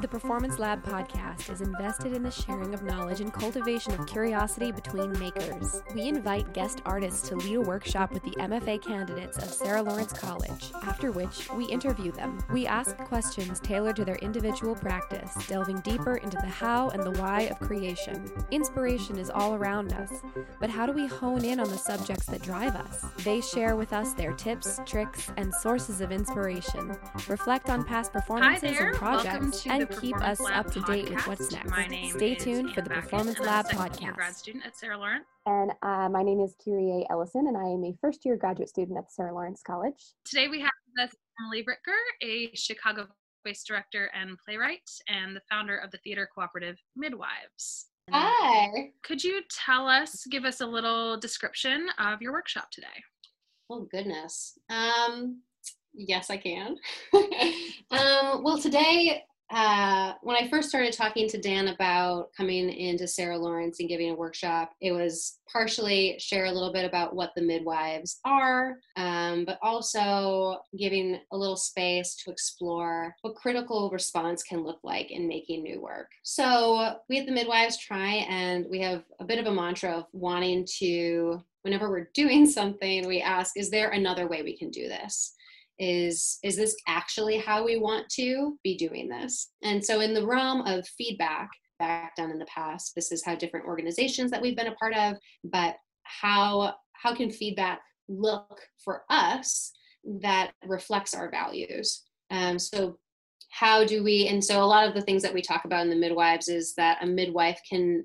The Performance Lab podcast is invested in the sharing of knowledge and cultivation of curiosity between makers. We invite guest artists to lead a workshop with the MFA candidates of Sarah Lawrence College, after which we interview them. We ask questions tailored to their individual practice, delving deeper into the how and the why of creation. Inspiration is all around us, but how do we hone in on the subjects that drive us? They share with us their tips, tricks, and sources of inspiration, reflect on past performances and projects, and keep us Lab up to date with what's next. My name Stay is tuned for Ann the Backett, Performance and I'm a Lab second-year grad student at Sarah Lawrence. And uh, my name is Kyrie Ellison, and I am a first year graduate student at Sarah Lawrence College. Today we have with us Emily Bricker, a Chicago-based director and playwright, and the founder of the theater cooperative Midwives. Hi. Could you tell us, give us a little description of your workshop today? Oh goodness. Um, yes, I can. um, well, today, uh, when I first started talking to Dan about coming into Sarah Lawrence and giving a workshop, it was partially share a little bit about what the midwives are, um, but also giving a little space to explore what critical response can look like in making new work. So we at the midwives try, and we have a bit of a mantra of wanting to whenever we're doing something we ask is there another way we can do this is is this actually how we want to be doing this? And so in the realm of feedback back done in the past this is how different organizations that we've been a part of but how how can feedback look for us that reflects our values? Um, so how do we and so a lot of the things that we talk about in the midwives is that a midwife can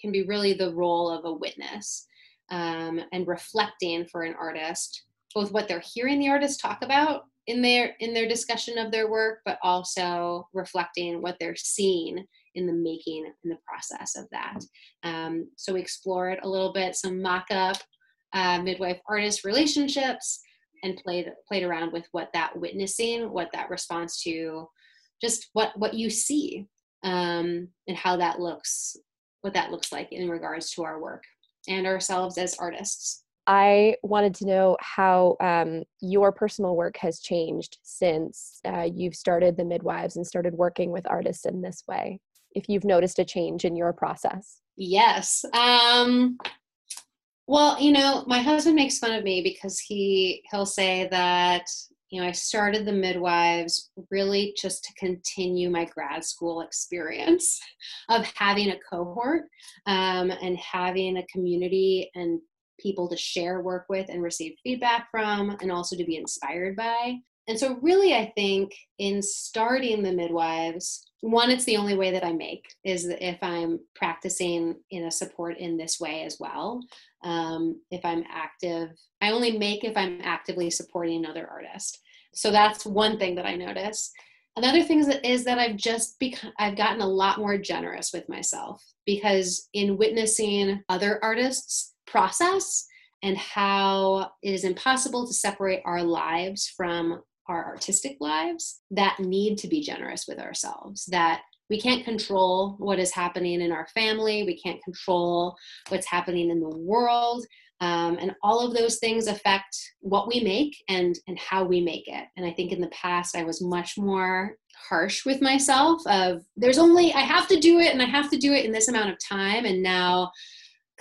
can be really the role of a witness um, and reflecting for an artist both what they're hearing the artist talk about in their in their discussion of their work but also reflecting what they're seeing in the making in the process of that um, so we explored a little bit some mock-up uh, midwife artist relationships and played played around with what that witnessing what that response to just what what you see um, and how that looks what that looks like in regards to our work and ourselves as artists. I wanted to know how um, your personal work has changed since uh, you've started the midwives and started working with artists in this way. If you've noticed a change in your process. Yes. Um, well, you know, my husband makes fun of me because he he'll say that you know I started the midwives really just to continue my grad school experience of having a cohort um, and having a community and people to share work with and receive feedback from, and also to be inspired by. And so, really, I think in starting the midwives, one, it's the only way that I make is if I'm practicing in a support in this way as well. Um, if I'm active, I only make if I'm actively supporting another artist. So that's one thing that I notice. Another thing is that, is that I've just become, I've gotten a lot more generous with myself because in witnessing other artists process and how it is impossible to separate our lives from our artistic lives that need to be generous with ourselves that we can't control what is happening in our family we can't control what's happening in the world um, and all of those things affect what we make and and how we make it. And i think in the past i was much more harsh with myself of there's only i have to do it and i have to do it in this amount of time and now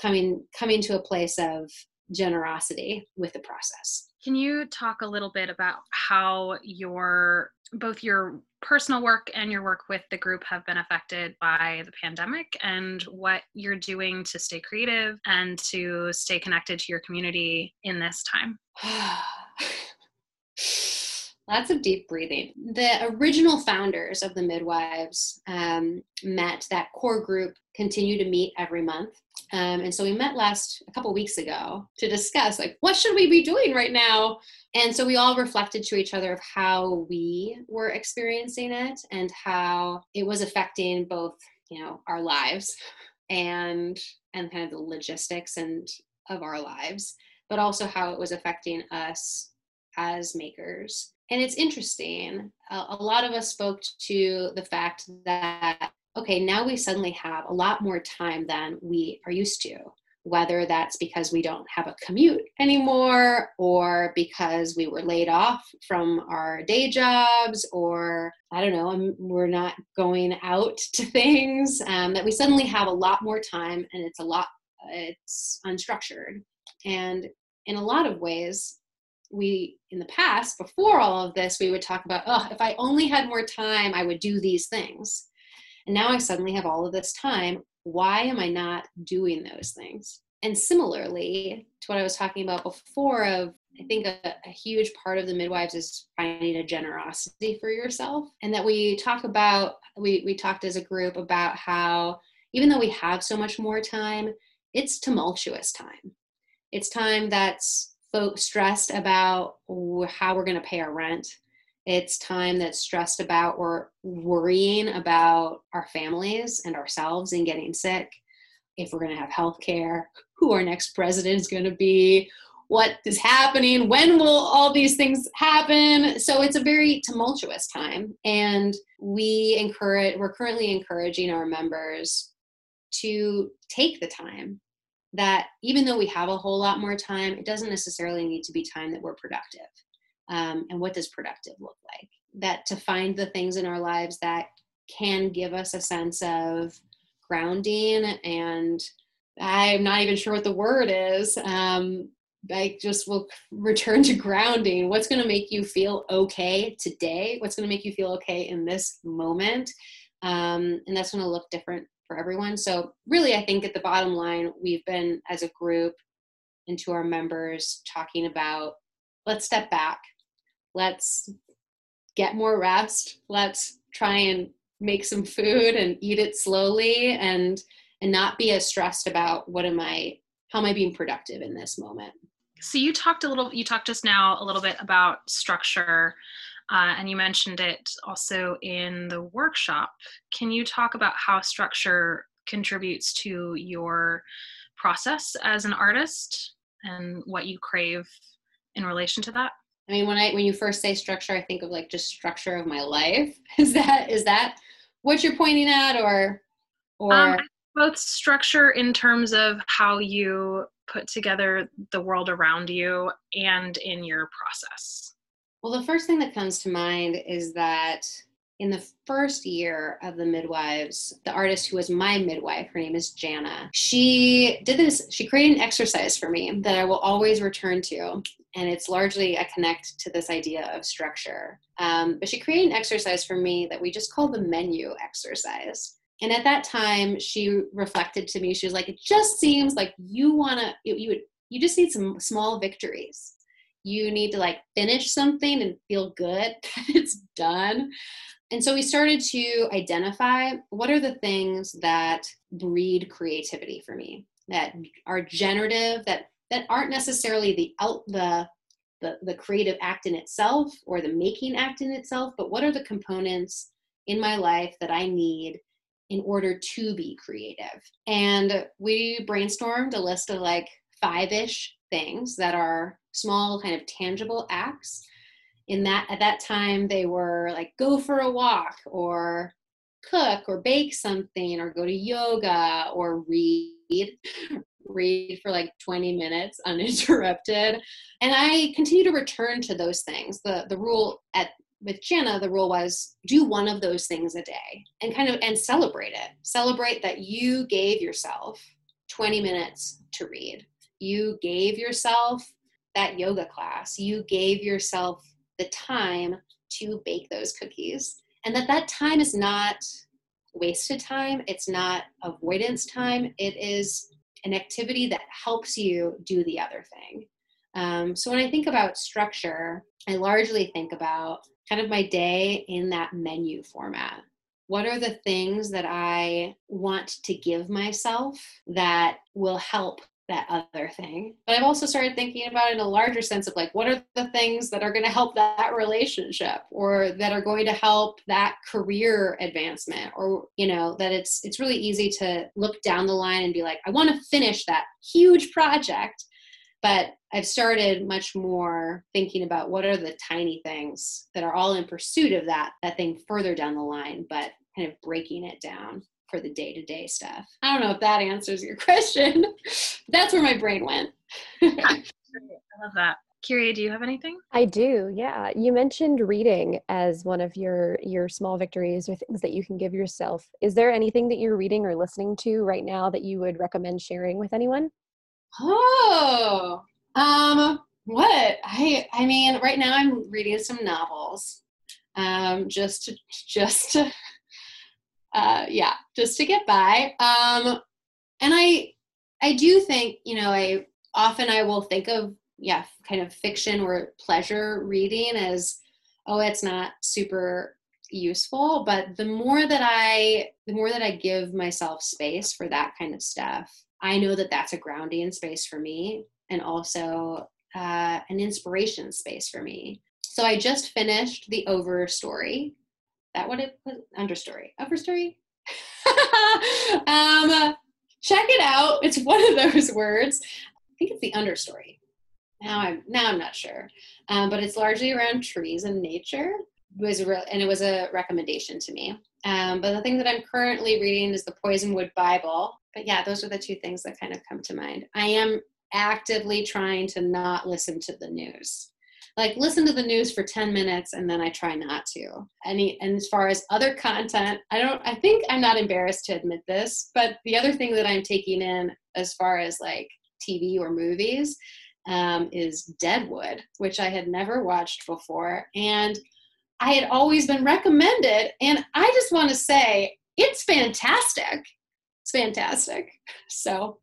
coming coming to a place of generosity with the process Can you talk a little bit about how your both your personal work and your work with the group have been affected by the pandemic and what you're doing to stay creative and to stay connected to your community in this time? Lots of deep breathing. The original founders of the midwives um, met that core group, continue to meet every month. Um, and so we met last a couple weeks ago to discuss like what should we be doing right now and so we all reflected to each other of how we were experiencing it and how it was affecting both you know our lives and and kind of the logistics and of our lives but also how it was affecting us as makers and it's interesting a, a lot of us spoke to the fact that okay now we suddenly have a lot more time than we are used to. Whether that's because we don't have a commute anymore or because we were laid off from our day jobs or i don't know um, we're not going out to things um, that we suddenly have a lot more time and it's a lot it's unstructured. And in a lot of ways we in the past before all of this we would talk about oh if i only had more time i would do these things and now i suddenly have all of this time why am I not doing those things? And similarly to what I was talking about before of I think a, a, huge part of the midwives is finding a generosity for yourself. And that we talk about, we, we talked as a group about how even though we have so much more time, it's tumultuous time. It's time that's folks stressed about how we're going to pay our rent. It's time that's stressed about or worrying about our families and ourselves and getting sick, if we're going to have health care, who our next president is going to be, what is happening, when will all these things happen. So it's a very tumultuous time. And we encourage, we're currently encouraging our members to take the time that even though we have a whole lot more time, it doesn't necessarily need to be time that we're productive um, and what does productive look like that to find the things in our lives that can give us a sense of grounding and i'm not even sure what the word is um, I just will return to grounding. What's going to make you feel okay today? What's going to make you feel okay in this moment? Um, and that's going to look different for everyone. So, really, I think at the bottom line, we've been as a group and to our members talking about let's step back. Let's get more rest. Let's try and make some food and eat it slowly and and not be as stressed about what am i how am i being productive in this moment. So you talked a little you talked just now a little bit about structure uh, and you mentioned it also in the workshop can you talk about how structure contributes to your process as an artist and what you crave in relation to that I mean, when I when you first say structure, I think of like just structure of my life. Is that is that what you're pointing at, or or um, both structure in terms of how you put together the world around you and in your process? Well, the first thing that comes to mind is that in the first year of the midwives, the artist who was my midwife, her name is Jana, she did this, she created an exercise for me that I will always return to. And it's largely a connect to this idea of structure. Um, but she created an exercise for me that we just call the menu exercise. And at that time, she reflected to me, she was like, it just seems like you want to, you, you would, you just need some small victories you need to like finish something and feel good that it's done. And so we started to identify what are the things that breed creativity for me that are generative that that aren't necessarily the out the the, the creative act in itself or the making act in itself but what are the components in my life that i need in order to be creative? And we brainstormed a list of like five-ish things that are small kind of tangible acts in that at that time they were like go for a walk or cook or bake something or go to yoga or read read for like 20 minutes uninterrupted and i continue to return to those things the the rule at with Jana, the rule was do one of those things a day and kind of and celebrate it. Celebrate that you gave yourself 20 minutes to read. You gave yourself that yoga class. You gave yourself the time to bake those cookies and that that time is not wasted time it's not avoidance time it is an activity that helps you do the other thing um, so when i think about structure i largely think about kind of my day in that menu format what are the things that i want to give myself that will help that other thing. But I've also started thinking about it in a larger sense of like, what are the things that are going to help that relationship or that are going to help that career advancement or, you know, that it's, it's really easy to look down the line and be like, I want to finish that huge project. But I've started much more thinking about what are the tiny things that are all in pursuit of that, that thing further down the line, but kind of breaking it down. For the day to day stuff. I don't know if that answers your question. That's where my brain went. I love that. Kyria, do you have anything? I do. Yeah. You mentioned reading as one of your your small victories or things that you can give yourself. Is there anything that you're reading or listening to right now that you would recommend sharing with anyone? Oh. Um what? I I mean, right now I'm reading some novels. Um just to just to uh yeah, just to get by. Um and I I do think, you know, I often I will think of yeah kind of fiction or pleasure reading as oh it's not super useful. But the more that i the more that i give myself space for that kind of stuff i know that that's a grounding space for me and also uh, an inspiration space for me. So i just finished the Overstory that what it was understory overstory um check it out it's one of those words i think it's the understory now I'm now I'm not sure, um, but it's largely around trees and nature. It was real, and it was a recommendation to me. Um, but the thing that I'm currently reading is the Poisonwood Bible. But yeah, those are the two things that kind of come to mind. I am actively trying to not listen to the news. Like listen to the news for 10 minutes and then I try not to. Any and as far as other content, I don't I think I'm not embarrassed to admit this, but the other thing that I'm taking in as far as like TV or movies um, is Deadwood, which I had never watched before. And I had always been recommended. And I just want to say, it's fantastic. It's fantastic. So.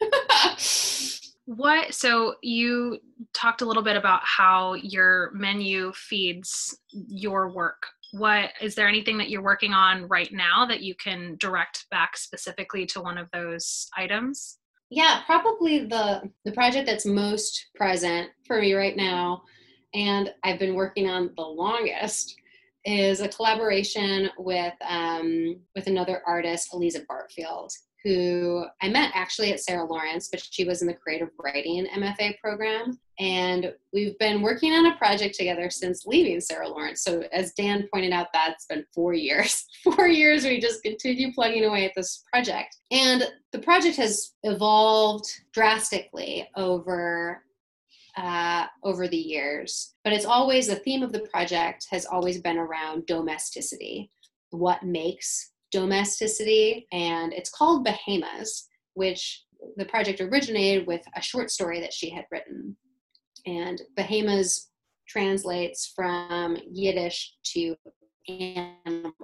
what so you talked a little bit about how your menu feeds your work. What is there anything that you're working on right now that you can direct back specifically to one of those items? Yeah probably the the project that's most present for me right now and i've been working on the longest is a collaboration with um, with another artist eliza bartfield who I met actually at Sarah Lawrence, but she was in the creative writing MFA program. And we've been working on a project together since leaving Sarah Lawrence. So, as Dan pointed out, that's been four years. four years, we just continue plugging away at this project. And the project has evolved drastically over. Uh, over the years, but it's always the theme of the project has always been around domesticity. What makes domesticity, and it's called Behemoths, which the project originated with a short story that she had written. And Behemoths translates from Yiddish to animals,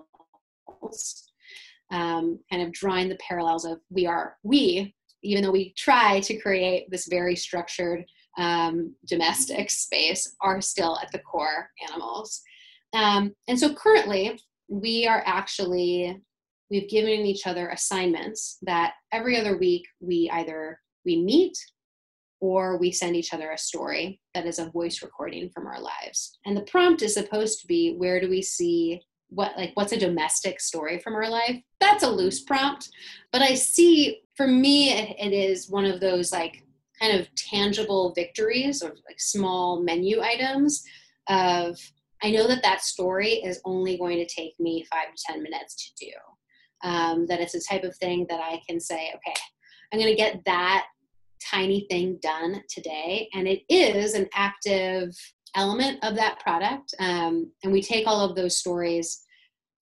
um, kind of drawing the parallels of we are we, even though we try to create this very structured um, domestic space, are still at the core animals. Um, and so currently, we are actually we've given each other assignments that every other week we either we meet or we send each other a story that is a voice recording from our lives. And the prompt is supposed to be where do we see what like what's a domestic story from our life? That's a loose prompt but i see for me it, it is one of those like kind of tangible victories or like small menu items of i know that that story is only going to take me five to ten minutes to do um, that it's a type of thing that I can say, okay, I'm going to get that tiny thing done today. And it is an active element of that product. Um, and we take all of those stories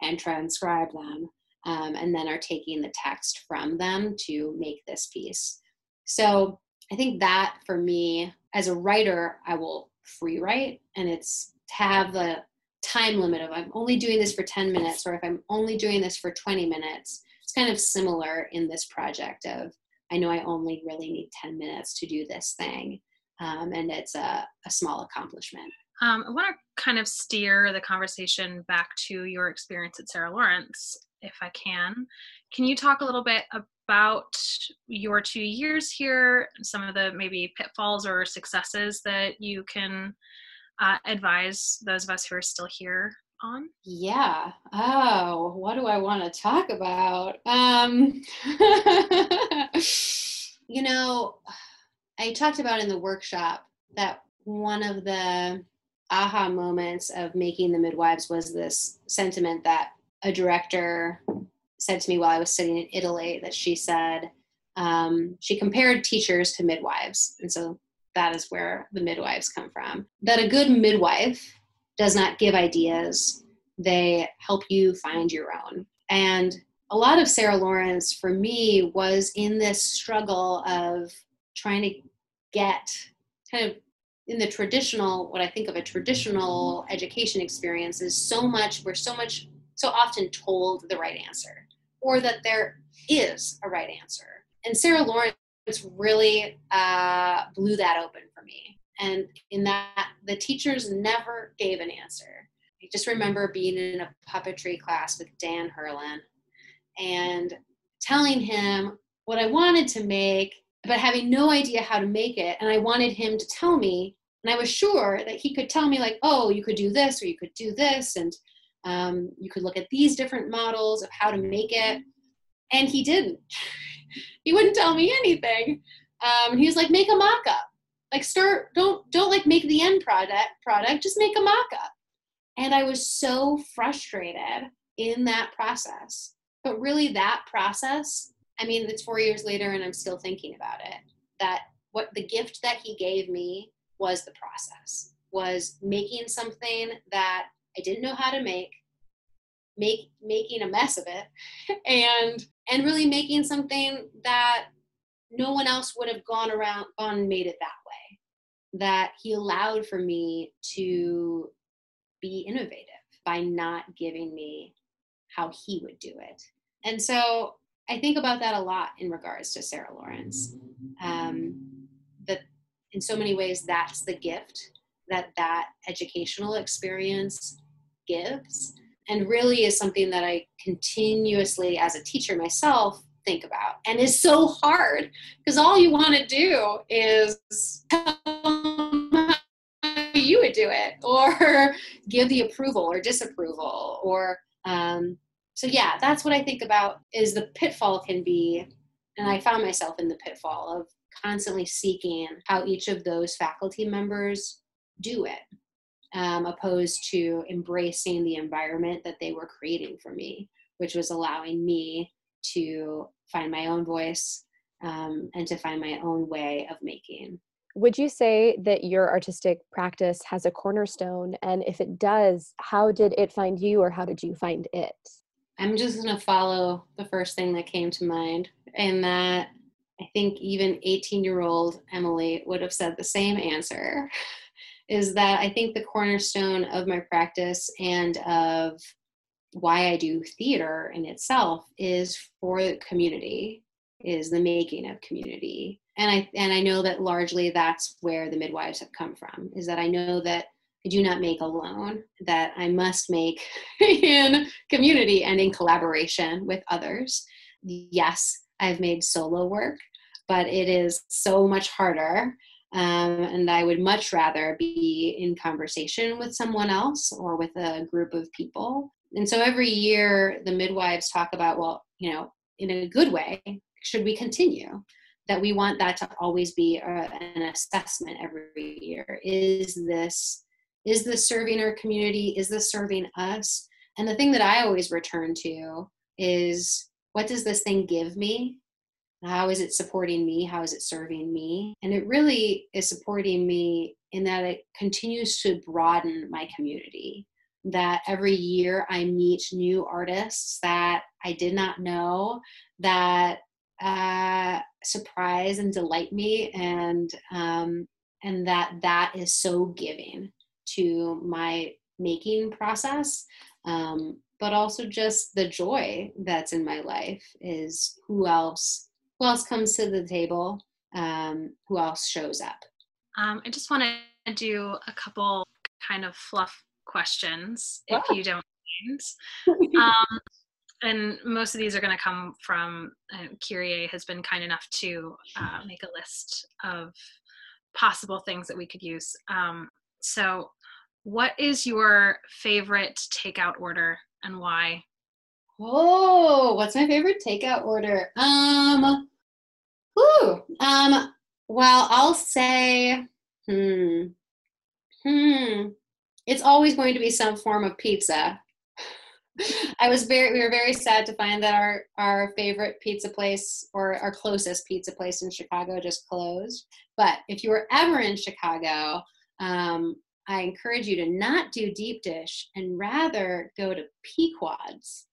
and transcribe them um, and then are taking the text from them to make this piece. So I think that for me, as a writer, I will free write and it's to have the time limit of I'm only doing this for 10 minutes or if I'm only doing this for 20 minutes. It's kind of similar in this project of I know I only really need 10 minutes to do this thing. Um, and it's a, a small accomplishment. Um, I want to kind of steer the conversation back to your experience at Sarah Lawrence, if I can. Can you talk a little bit about your two years here, some of the maybe pitfalls or successes that you can uh, advise those of us who are still here on? Yeah. Oh, what do I want to talk about? Um, you know, I talked about in the workshop that one of the aha moments of making the midwives was this sentiment that a director said to me while I was sitting in Italy that she said um, she compared teachers to midwives. And so that is where the midwives come from. That a good midwife does not give ideas, they help you find your own. And a lot of Sarah Lawrence for me was in this struggle of trying to get kind of in the traditional what i think of a traditional education experience is so much we're so much so often told the right answer or that there is a right answer and sarah lawrence really uh, blew that open for me and in that the teachers never gave an answer i just remember being in a puppetry class with Dan Hurlin and telling him what i wanted to make but having no idea how to make it. And I wanted him to tell me, and I was sure that he could tell me, like, oh, you could do this or you could do this, and um, you could look at these different models of how to make it. And he didn't. He wouldn't tell me anything. Um, he was like, make a mock-up. Like start, don't don't like make the end product product, just make a mock-up. And I was so frustrated in that process. But really that process I mean, it's four years later and I'm still thinking about it. That what the gift that he gave me was the process, was making something that I didn't know how to make, make making a mess of it, and and really making something that no one else would have gone around gone and made it that way. That he allowed for me to be innovative by not giving me how he would do it. And so I think about that a lot in regards to Sarah Lawrence. Um, that in so many ways, that's the gift that that educational experience gives, and really is something that I continuously, as a teacher myself, think about, and is so hard because all you want to do is tell you would do it, or give the approval or disapproval, or um, so yeah that's what i think about is the pitfall can be and i found myself in the pitfall of constantly seeking how each of those faculty members do it um, opposed to embracing the environment that they were creating for me which was allowing me to find my own voice um, and to find my own way of making. Would you say that your artistic practice has a cornerstone? And if it does how did it find you or how did you find it? I'm just going to follow the first thing that came to mind, and that I think even 18 year old Emily would have said the same answer is that I think the cornerstone of my practice and of why I do theater in itself is for community, is the making of community. And I and I know that largely that's where the midwives have come from, is that I know that I do not make alone, that I must make in community and in collaboration with others. Yes, I've made solo work, but it is so much harder. Um, and I would much rather be in conversation with someone else or with a group of people. And so every year, the midwives talk about, well, you know, in a good way, should we continue? That we want that to always be a, an assessment every year. Is this is this serving our community is this serving us and the thing that i always return to is what does this thing give me how is it supporting me? How is it serving me? And it really is supporting me in that it continues to broaden my community that every year i meet new artists that i did not know that uh, surprise and delight me and um, and that that is so giving to my making process. Um, but also just the joy that's in my life is who else who else comes to the table um, who else shows up um, i just want to do a couple kind of fluff questions if you don't mind um, and most of these are going to come from uh, Kyrie has been kind enough to uh, make a list of possible things that we could use. Um, so what is your favorite takeout order and why? Oh, what's my favorite takeout order? Um, whew, um, well, I'll say, hmm, hmm, it's always going to be some form of pizza. I was very we were very sad to find that our our favorite pizza place or our closest pizza place in Chicago just closed. But if you were ever in Chicago, um, I encourage you to not do deep dish and rather go to Pequod's,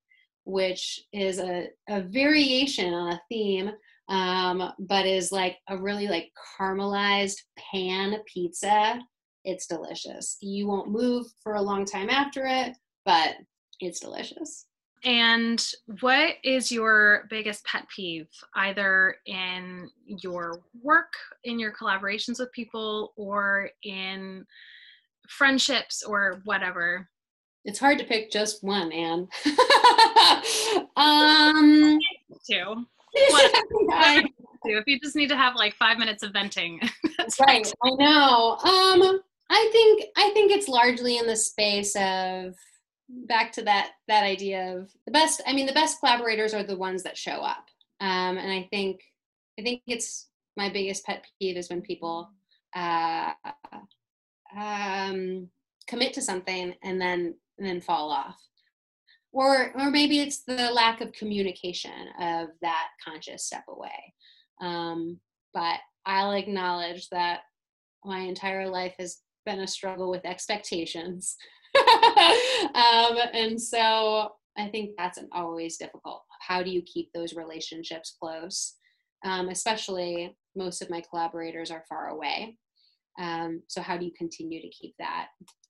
which is a, a variation on a theme, um, but is like a really like caramelized pan pizza. It's delicious. You won't move for a long time after it, but it's delicious. And what is your biggest pet peeve, either in your work, in your collaborations with people, or in friendships or whatever? It's hard to pick just one, Anne. um, two. if you just need to have like five minutes of venting, that's right. I know. Um, I think I think it's largely in the space of back to that that idea of the best i mean the best collaborators are the ones that show up. Um, and i think i think it's my biggest pet peeve is when people uh, um, commit to something and then and then fall off or or maybe it's the lack of communication of that conscious step away um, but i'll acknowledge that my entire life has been a struggle with expectations um, and so I think that's always difficult. How do you keep those relationships close? Um, especially most of my collaborators are far away. Um, so how do you continue to keep that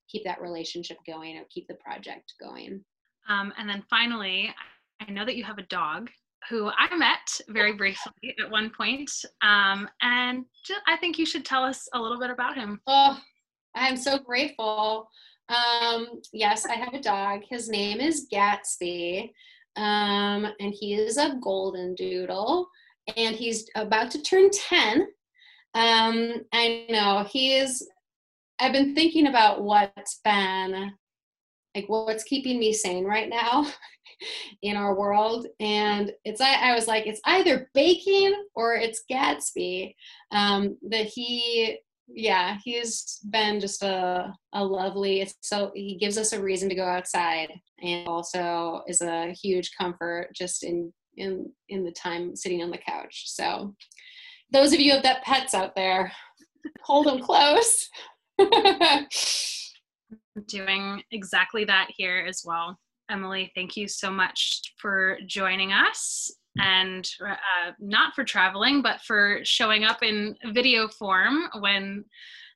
keep that relationship going or keep the project going? Um, and then finally, I know that you have a dog who I met very briefly at one point, um, and I think you should tell us a little bit about him. Oh, I'm so grateful. Um, yes, I have a dog. His name is Gatsby, um, and he is a golden doodle, and he's about to turn 10. Um, I know he is. I've been thinking about what's been like what's keeping me sane right now in our world and it's I, I was like it's either baking or it's gatsby um, that he yeah, he's been just a, a lovely, it's so he gives us a reason to go outside and also is a huge comfort just in, in, in the time sitting on the couch. So those of you have that pets out there, hold them close. Doing exactly that here as well. Emily, thank you so much for joining us and uh, not for traveling, but for showing up in video form when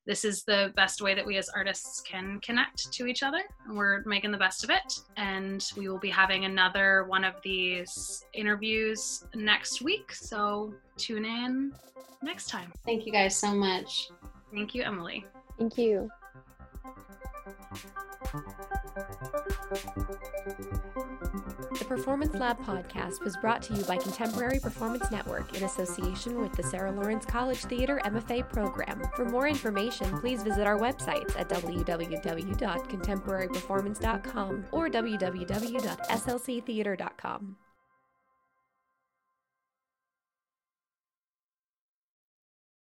this is the best way that we as artists can connect to each other. We're making the best of it. And we will be having another one of these interviews next week. So tune in next time. Thank you guys so much. Thank you, Emily. Thank you. The Performance Lab podcast was brought to you by Contemporary Performance Network in association with the Sarah Lawrence College Theater MFA program. For more information, please visit our websites at www.contemporaryperformance.com or www.slctheater.com.